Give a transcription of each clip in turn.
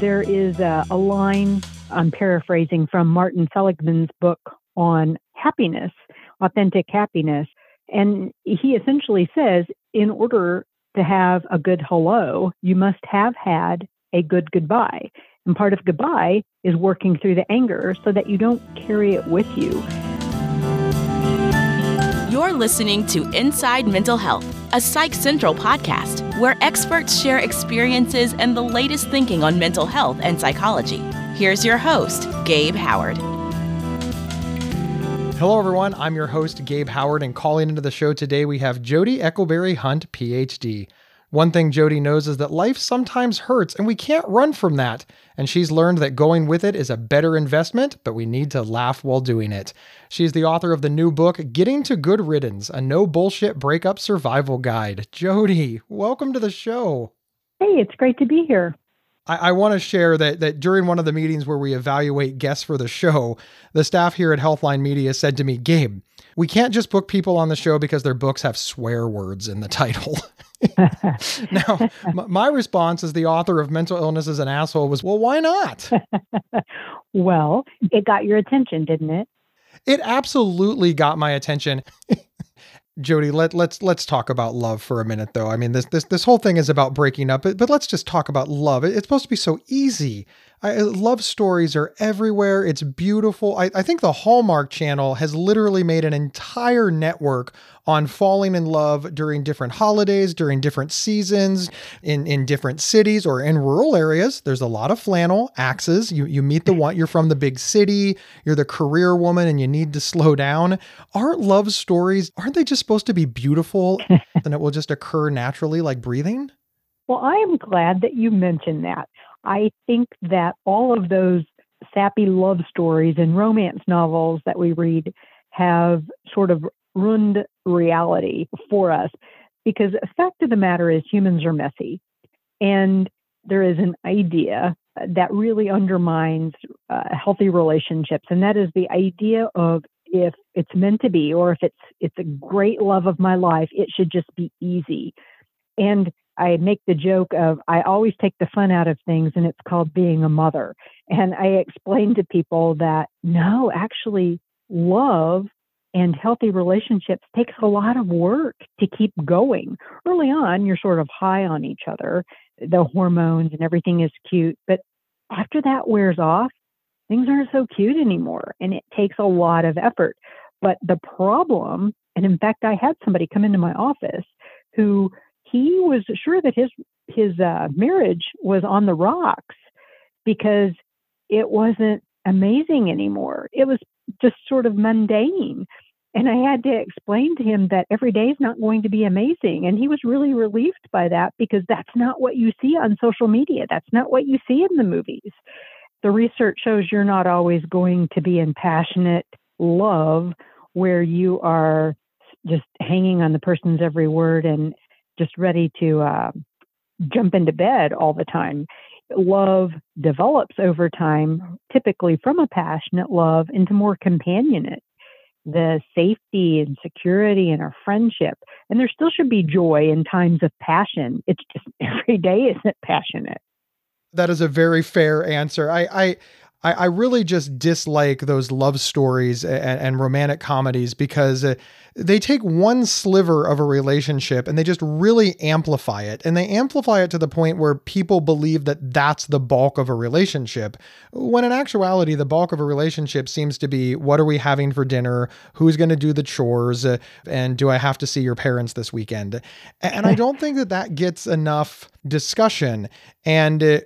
There is a, a line, I'm paraphrasing from Martin Seligman's book on happiness, authentic happiness. And he essentially says, in order to have a good hello, you must have had a good goodbye. And part of goodbye is working through the anger so that you don't carry it with you. You're listening to Inside Mental Health, a Psych Central podcast where experts share experiences and the latest thinking on mental health and psychology. Here's your host, Gabe Howard. Hello, everyone. I'm your host, Gabe Howard, and calling into the show today, we have Jody Eckleberry Hunt, PhD. One thing Jody knows is that life sometimes hurts and we can't run from that. And she's learned that going with it is a better investment, but we need to laugh while doing it. She's the author of the new book, Getting to Good Riddance, a no bullshit breakup survival guide. Jody, welcome to the show. Hey, it's great to be here. I, I want to share that that during one of the meetings where we evaluate guests for the show, the staff here at Healthline Media said to me, Gabe, we can't just book people on the show because their books have swear words in the title. now, m- my response as the author of Mental Illness is an Asshole was, well, why not? well, it got your attention, didn't it? It absolutely got my attention. Jody, let let's let's talk about love for a minute though. I mean, this this this whole thing is about breaking up, but, but let's just talk about love. It's supposed to be so easy. I, love stories are everywhere. It's beautiful. I, I think the Hallmark Channel has literally made an entire network on falling in love during different holidays, during different seasons, in, in different cities or in rural areas. There's a lot of flannel, axes. You, you meet the one, you're from the big city, you're the career woman, and you need to slow down. Aren't love stories, aren't they just supposed to be beautiful and it will just occur naturally like breathing? Well, I am glad that you mentioned that. I think that all of those sappy love stories and romance novels that we read have sort of ruined reality for us because the fact of the matter is humans are messy. And there is an idea that really undermines uh, healthy relationships. And that is the idea of if it's meant to be or if it's it's a great love of my life it should just be easy. And I make the joke of I always take the fun out of things and it's called being a mother. And I explain to people that no, actually, love and healthy relationships takes a lot of work to keep going. Early on, you're sort of high on each other, the hormones and everything is cute. But after that wears off, things aren't so cute anymore. And it takes a lot of effort. But the problem, and in fact, I had somebody come into my office who he was sure that his his uh, marriage was on the rocks because it wasn't amazing anymore. It was just sort of mundane. And I had to explain to him that every day is not going to be amazing. And he was really relieved by that because that's not what you see on social media. That's not what you see in the movies. The research shows you're not always going to be in passionate love where you are just hanging on the person's every word and just ready to uh, jump into bed all the time. Love develops over time, typically from a passionate love into more companionate, the safety and security in our friendship. And there still should be joy in times of passion. It's just every day isn't passionate. That is a very fair answer. I, I I, I really just dislike those love stories and, and romantic comedies because uh, they take one sliver of a relationship and they just really amplify it. And they amplify it to the point where people believe that that's the bulk of a relationship. When in actuality, the bulk of a relationship seems to be what are we having for dinner? Who's going to do the chores? Uh, and do I have to see your parents this weekend? And I don't think that that gets enough discussion. And uh,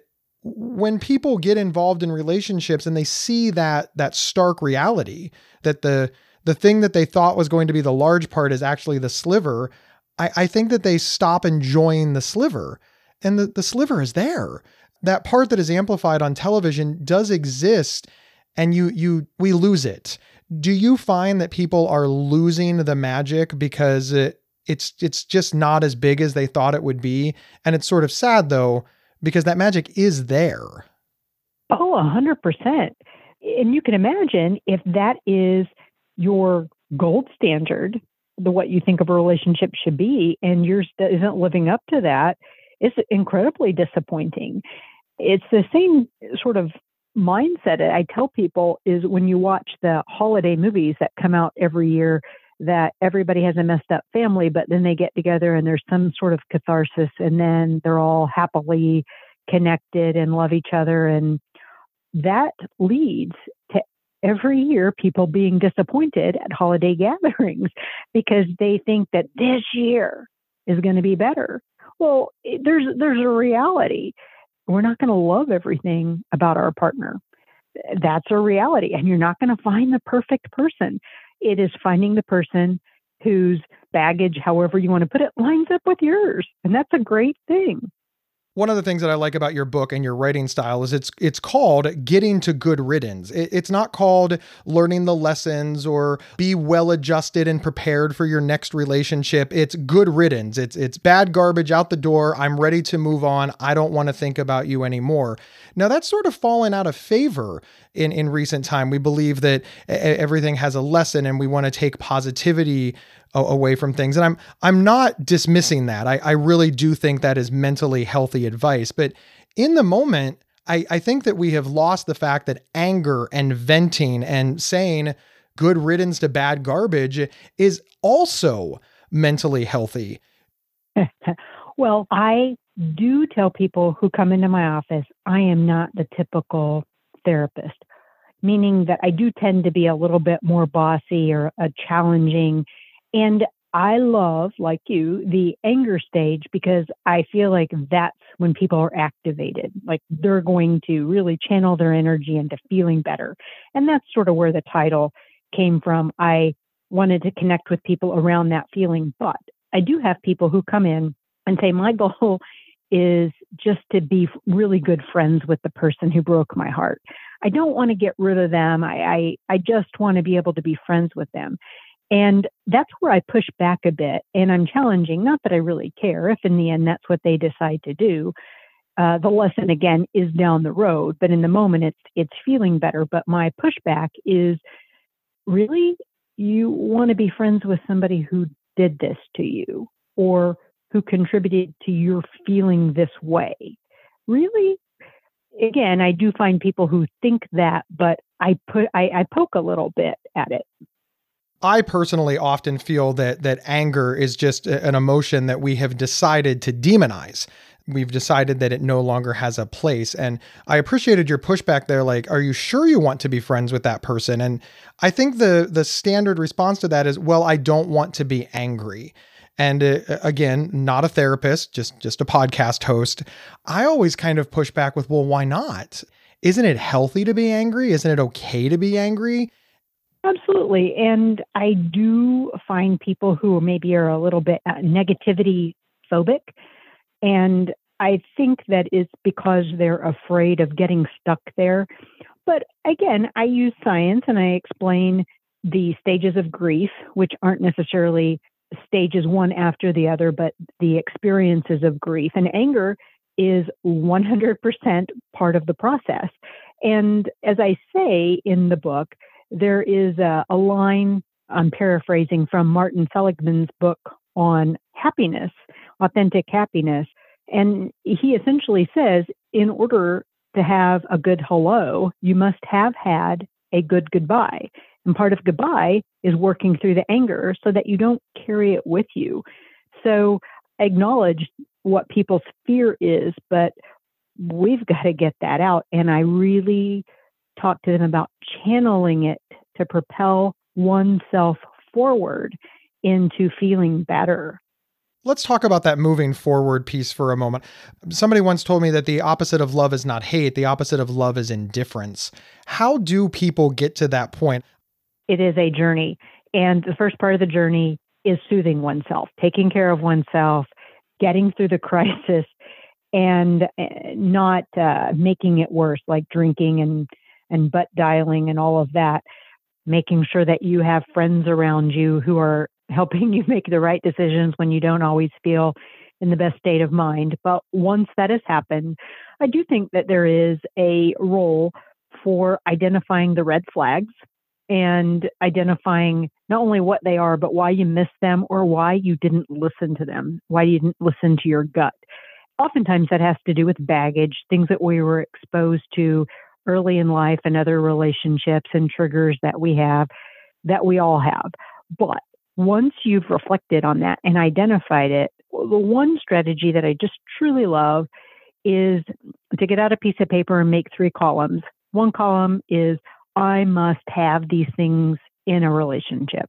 when people get involved in relationships and they see that that stark reality that the the thing that they thought was going to be the large part is actually the sliver i, I think that they stop enjoying the sliver. And the, the sliver is there. That part that is amplified on television does exist and you you we lose it. Do you find that people are losing the magic because it, it's it's just not as big as they thought it would be? And it's sort of sad though because that magic is there. Oh, a hundred percent. And you can imagine if that is your gold standard, the what you think of a relationship should be, and yours isn't living up to that, it's incredibly disappointing. it's the same sort of mindset I tell people is when you watch the holiday movies that come out every year that everybody has a messed up family, but then they get together and there's some sort of catharsis and then they're all happily connected and love each other. And that leads to every year people being disappointed at holiday gatherings because they think that this year is going to be better. Well, there's there's a reality. We're not going to love everything about our partner. That's a reality, and you're not going to find the perfect person. It is finding the person whose baggage, however you want to put it, lines up with yours, and that's a great thing. One of the things that I like about your book and your writing style is it's it's called getting to good riddance. It, it's not called learning the lessons or be well adjusted and prepared for your next relationship. It's good riddance. It's it's bad garbage out the door. I'm ready to move on. I don't want to think about you anymore. Now that's sort of fallen out of favor in in recent time. We believe that everything has a lesson and we want to take positivity away from things. And I'm I'm not dismissing that. I, I really do think that is mentally healthy advice. But in the moment, I, I think that we have lost the fact that anger and venting and saying good riddance to bad garbage is also mentally healthy. well, I do tell people who come into my office, I am not the typical therapist, meaning that I do tend to be a little bit more bossy or a challenging and I love, like you, the anger stage because I feel like that's when people are activated. Like they're going to really channel their energy into feeling better. And that's sort of where the title came from. I wanted to connect with people around that feeling. But I do have people who come in and say, My goal is just to be really good friends with the person who broke my heart. I don't want to get rid of them. I, I, I just want to be able to be friends with them. And that's where I push back a bit and I'm challenging, not that I really care if in the end that's what they decide to do. Uh, the lesson again is down the road, but in the moment it's it's feeling better. But my pushback is really you want to be friends with somebody who did this to you or who contributed to your feeling this way. Really, again, I do find people who think that, but I put I, I poke a little bit at it. I personally often feel that that anger is just an emotion that we have decided to demonize. We've decided that it no longer has a place. And I appreciated your pushback there. Like, are you sure you want to be friends with that person? And I think the the standard response to that is, well, I don't want to be angry. And uh, again, not a therapist, just just a podcast host. I always kind of push back with, well, why not? Isn't it healthy to be angry? Isn't it okay to be angry? Absolutely. And I do find people who maybe are a little bit uh, negativity phobic. And I think that it's because they're afraid of getting stuck there. But again, I use science and I explain the stages of grief, which aren't necessarily stages one after the other, but the experiences of grief. And anger is 100% part of the process. And as I say in the book, there is a, a line, I'm paraphrasing from Martin Seligman's book on happiness, authentic happiness. And he essentially says, in order to have a good hello, you must have had a good goodbye. And part of goodbye is working through the anger so that you don't carry it with you. So acknowledge what people's fear is, but we've got to get that out. And I really talk to them about channeling it to propel oneself forward into feeling better. Let's talk about that moving forward piece for a moment. Somebody once told me that the opposite of love is not hate, the opposite of love is indifference. How do people get to that point? It is a journey. And the first part of the journey is soothing oneself, taking care of oneself, getting through the crisis, and eh, not uh, making it worse, like drinking and and butt dialing and all of that, making sure that you have friends around you who are helping you make the right decisions when you don't always feel in the best state of mind. But once that has happened, I do think that there is a role for identifying the red flags and identifying not only what they are, but why you missed them or why you didn't listen to them, why you didn't listen to your gut. oftentimes that has to do with baggage, things that we were exposed to early in life and other relationships and triggers that we have, that we all have. But once you've reflected on that and identified it, the one strategy that I just truly love is to get out a piece of paper and make three columns. One column is I must have these things in a relationship.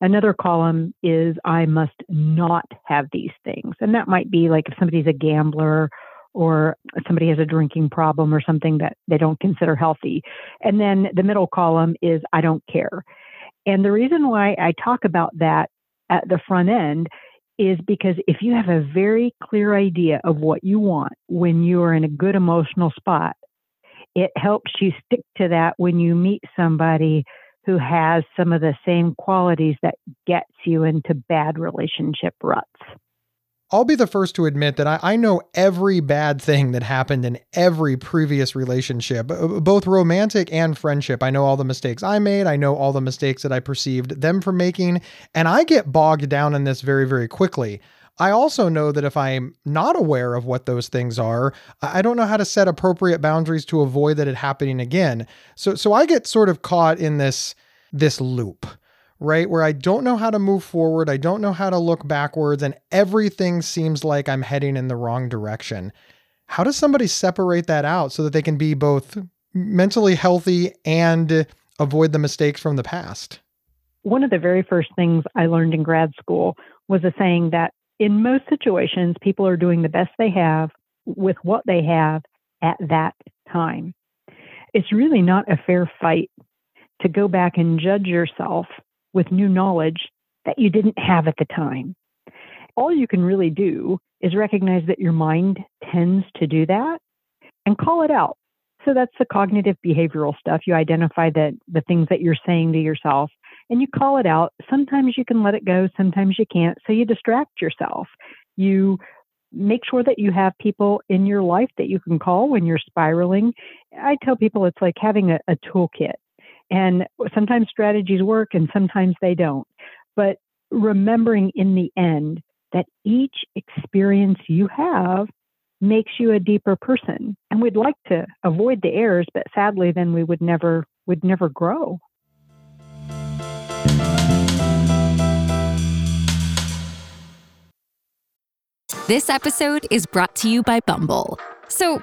Another column is I must not have these things. And that might be like if somebody's a gambler or somebody has a drinking problem or something that they don't consider healthy. And then the middle column is I don't care. And the reason why I talk about that at the front end is because if you have a very clear idea of what you want when you are in a good emotional spot, it helps you stick to that when you meet somebody who has some of the same qualities that gets you into bad relationship ruts. I'll be the first to admit that I, I, know every bad thing that happened in every previous relationship, both romantic and friendship. I know all the mistakes I made. I know all the mistakes that I perceived them from making. And I get bogged down in this very, very quickly. I also know that if I'm not aware of what those things are, I don't know how to set appropriate boundaries to avoid that it happening again. So so I get sort of caught in this this loop, right? Where I don't know how to move forward, I don't know how to look backwards and everything seems like I'm heading in the wrong direction. How does somebody separate that out so that they can be both mentally healthy and avoid the mistakes from the past? One of the very first things I learned in grad school was a saying that in most situations, people are doing the best they have with what they have at that time. It's really not a fair fight to go back and judge yourself with new knowledge that you didn't have at the time. All you can really do is recognize that your mind tends to do that and call it out. So that's the cognitive behavioral stuff. You identify the, the things that you're saying to yourself and you call it out. Sometimes you can let it go, sometimes you can't. So you distract yourself. You make sure that you have people in your life that you can call when you're spiraling. I tell people it's like having a, a toolkit. And sometimes strategies work and sometimes they don't. But remembering in the end that each experience you have makes you a deeper person. And we'd like to avoid the errors, but sadly then we would never would never grow. This episode is brought to you by Bumble. So,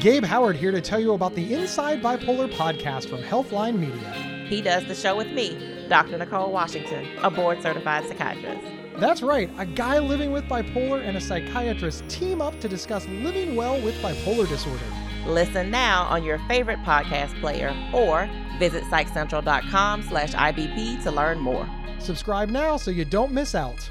Gabe Howard here to tell you about the Inside Bipolar podcast from Healthline Media. He does the show with me, Dr. Nicole Washington, a board certified psychiatrist. That's right, a guy living with bipolar and a psychiatrist team up to discuss living well with bipolar disorder. Listen now on your favorite podcast player or visit psychcentral.com slash IBP to learn more. Subscribe now so you don't miss out.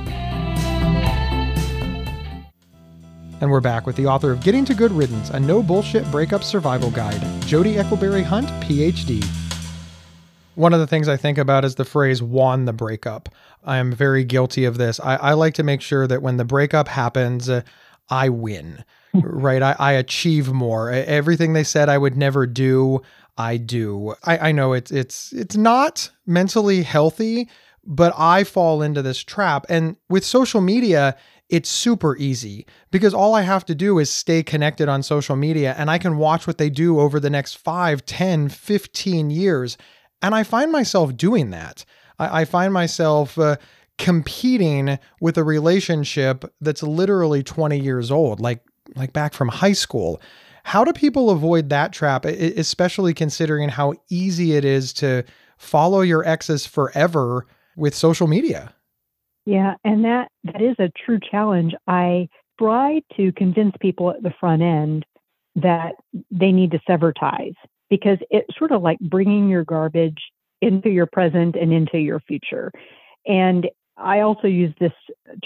And we're back with the author of Getting to Good Riddance, a no bullshit breakup survival guide, Jodi Eckleberry Hunt, PhD. One of the things I think about is the phrase won the breakup. I am very guilty of this. I, I like to make sure that when the breakup happens, uh, I win, right? I, I achieve more. Everything they said I would never do, I do. I, I know it's it's it's not mentally healthy, but I fall into this trap. And with social media, it's super easy because all I have to do is stay connected on social media and I can watch what they do over the next 5, 10, 15 years. And I find myself doing that. I, I find myself uh, competing with a relationship that's literally 20 years old, like like back from high school. How do people avoid that trap, especially considering how easy it is to follow your exes forever with social media? Yeah, and that that is a true challenge. I try to convince people at the front end that they need to sever ties because it's sort of like bringing your garbage into your present and into your future. And I also use this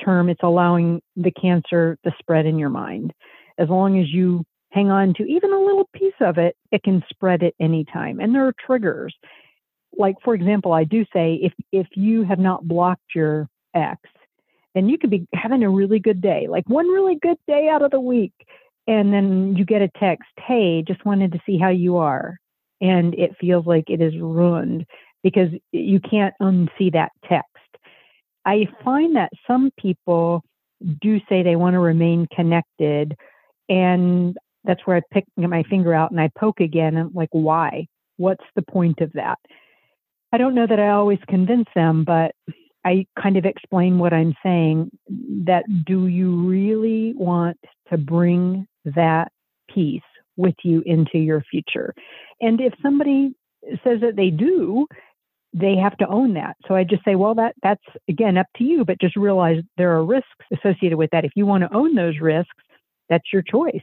term it's allowing the cancer to spread in your mind. As long as you hang on to even a little piece of it, it can spread at any time. And there are triggers. Like for example, I do say if if you have not blocked your ex, then you could be having a really good day, like one really good day out of the week. And then you get a text, hey, just wanted to see how you are. And it feels like it is ruined because you can't unsee that text. I find that some people do say they want to remain connected. And that's where I pick my finger out and I poke again. And I'm like, why? What's the point of that? I don't know that I always convince them, but I kind of explain what I'm saying that do you really want to bring that piece with you into your future? And if somebody says that they do, they have to own that. So I just say, well, that that's again up to you, but just realize there are risks associated with that. If you want to own those risks, that's your choice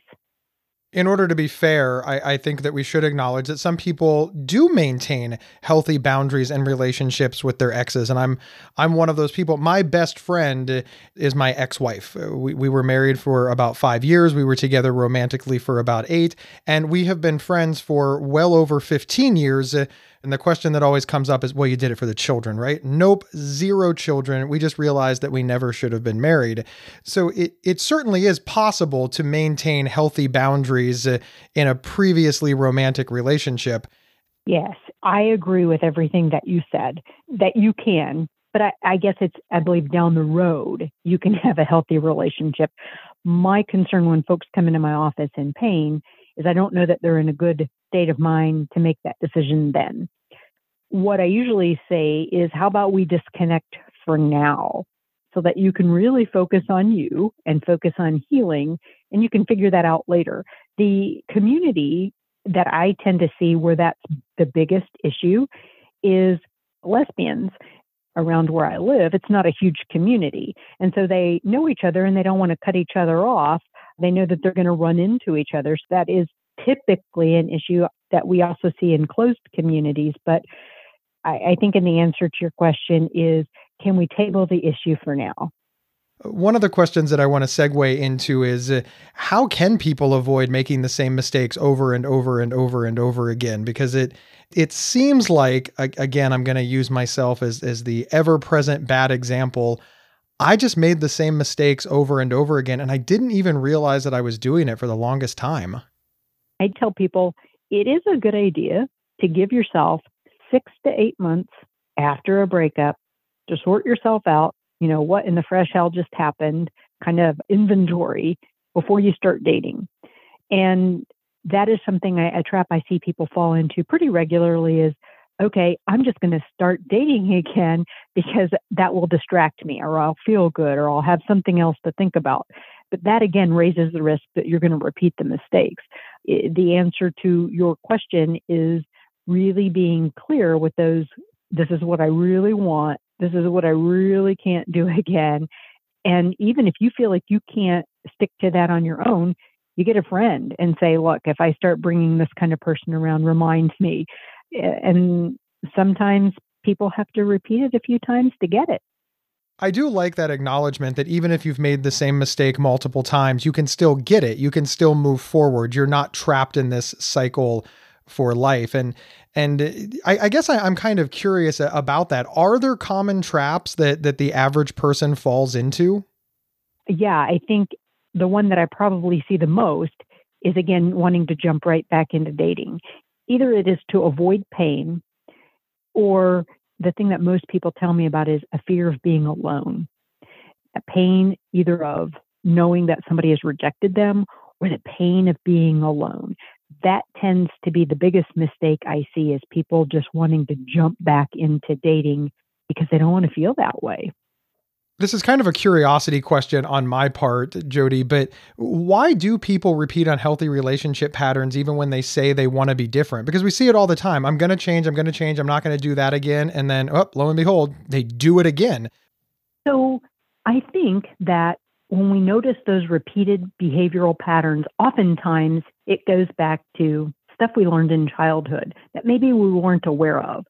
in order to be fair, I, I, think that we should acknowledge that some people do maintain healthy boundaries and relationships with their exes, and I'm I'm one of those people. My best friend is my ex-wife. We, we were married for about five years. We were together romantically for about eight, and we have been friends for well over 15 years. And the question that always comes up is, well, you did it for the children, right? Nope, zero children. We just realized that we never should have been married. So it, it certainly is possible to maintain healthy boundaries uh, in a previously romantic relationship. Yes, I agree with everything that you said, that you can. But I, I guess it's, I believe, down the road, you can have a healthy relationship. My concern when folks come into my office in pain is I don't know that they're in a good state of mind to make that decision then. What I usually say is, how about we disconnect for now so that you can really focus on you and focus on healing and you can figure that out later. The community that I tend to see where that's the biggest issue is lesbians around where I live. It's not a huge community. And so they know each other and they don't want to cut each other off. They know that they're going to run into each other. So that is typically an issue that we also see in closed communities. But I, I think in the answer to your question is can we table the issue for now? One of the questions that I want to segue into is uh, how can people avoid making the same mistakes over and over and over and over again? Because it it seems like again I'm going to use myself as as the ever present bad example. I just made the same mistakes over and over again, and I didn't even realize that I was doing it for the longest time. I tell people it is a good idea to give yourself six to eight months after a breakup to sort yourself out. You know, what in the fresh hell just happened, kind of inventory before you start dating. And that is something I, a trap I see people fall into pretty regularly is okay, I'm just going to start dating again because that will distract me or I'll feel good or I'll have something else to think about. But that again raises the risk that you're going to repeat the mistakes. The answer to your question is really being clear with those this is what I really want. This is what I really can't do again. And even if you feel like you can't stick to that on your own, you get a friend and say, look, if I start bringing this kind of person around, remind me. And sometimes people have to repeat it a few times to get it. I do like that acknowledgement that even if you've made the same mistake multiple times, you can still get it. You can still move forward. You're not trapped in this cycle for life. And and uh, I, I guess I, am kind of curious about that. Are there common traps that that the average person falls into? Yeah, I think the one that I probably see the most is again wanting to jump right back into dating. Either it is to avoid pain or the thing that most people tell me about is a fear of being alone, a pain either of knowing that somebody has rejected them or the pain of being alone. That tends to be the biggest mistake I see is people just wanting to jump back into dating because they don't want to feel that way. This is kind of a curiosity question on my part, Jody, but why do people repeat unhealthy relationship patterns even when they say they want to be different? Because we see it all the time. I'm going to change, I'm going to change, I'm not going to do that again. And then, oh, lo and behold, they do it again. So I think that when we notice those repeated behavioral patterns, oftentimes it goes back to stuff we learned in childhood that maybe we weren't aware of.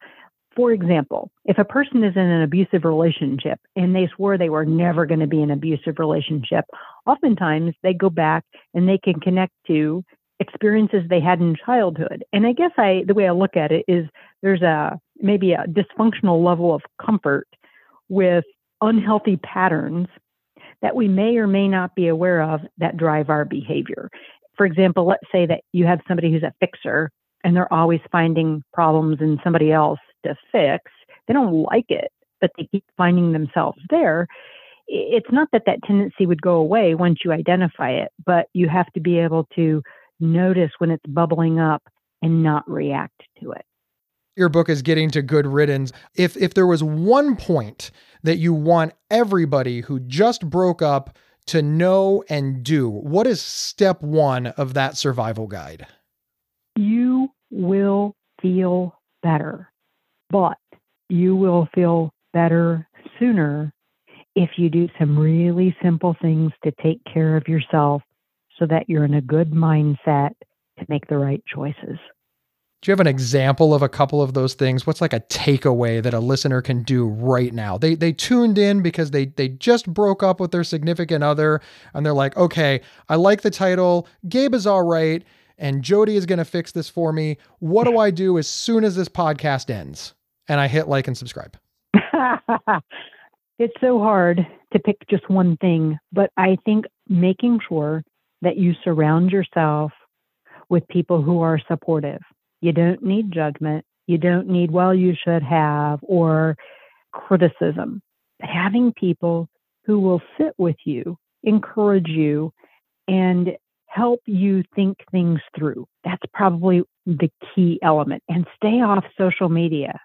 For example, if a person is in an abusive relationship and they swore they were never going to be in an abusive relationship, oftentimes they go back and they can connect to experiences they had in childhood. And I guess I the way I look at it is there's a maybe a dysfunctional level of comfort with unhealthy patterns that we may or may not be aware of that drive our behavior. For example, let's say that you have somebody who's a fixer and they're always finding problems in somebody else to fix. They don't like it, but they keep finding themselves there. It's not that that tendency would go away once you identify it, but you have to be able to notice when it's bubbling up and not react to it. Your book is getting to good riddance. If if there was one point that you want everybody who just broke up to know and do, what is step 1 of that survival guide? You will feel better but you will feel better sooner if you do some really simple things to take care of yourself so that you're in a good mindset to make the right choices. Do you have an example of a couple of those things? What's like a takeaway that a listener can do right now? They they tuned in because they they just broke up with their significant other and they're like, "Okay, I like the title. Gabe is all right and Jody is going to fix this for me. What do I do as soon as this podcast ends?" and I hit like and subscribe. it's so hard to pick just one thing, but I think making sure that you surround yourself with people who are supportive. You don't need judgment. You don't need, well, you should have, or criticism. Having people who will sit with you, encourage you, and help you think things through. That's probably the key element. And stay off social media.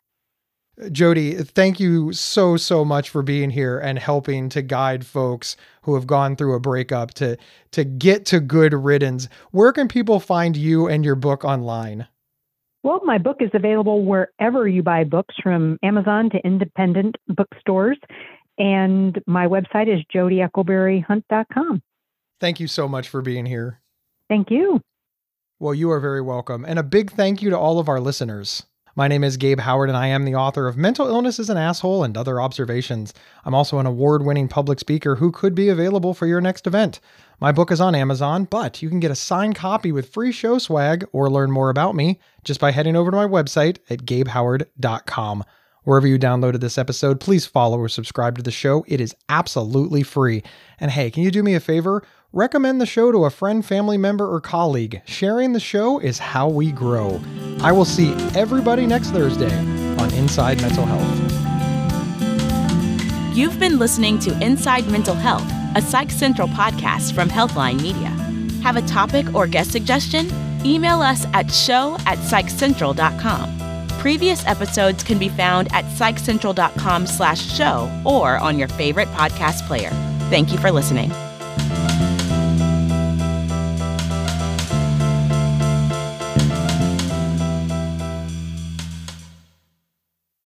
Jody, thank you so, so much for being here and helping to guide folks who have gone through a breakup to, to get to good riddance. Where can people find you and your book online? Well, my book is available wherever you buy books from Amazon to independent bookstores. And my website is jodyeckleberryhunt.com. Thank you so much for being here. Thank you. Well, you are very welcome. And a big thank you to all of our listeners. My name is Gabe Howard, and I am the author of Mental Illness is an Asshole and Other Observations. I'm also an award winning public speaker who could be available for your next event. My book is on Amazon, but you can get a signed copy with free show swag or learn more about me just by heading over to my website at gabehoward.com. Wherever you downloaded this episode, please follow or subscribe to the show. It is absolutely free. And hey, can you do me a favor? Recommend the show to a friend, family member, or colleague. Sharing the show is how we grow. I will see everybody next Thursday on Inside Mental Health. You've been listening to Inside Mental Health, a Psych Central podcast from Healthline Media. Have a topic or guest suggestion? Email us at show at psychcentral.com. Previous episodes can be found at psychcentral.com slash show or on your favorite podcast player. Thank you for listening.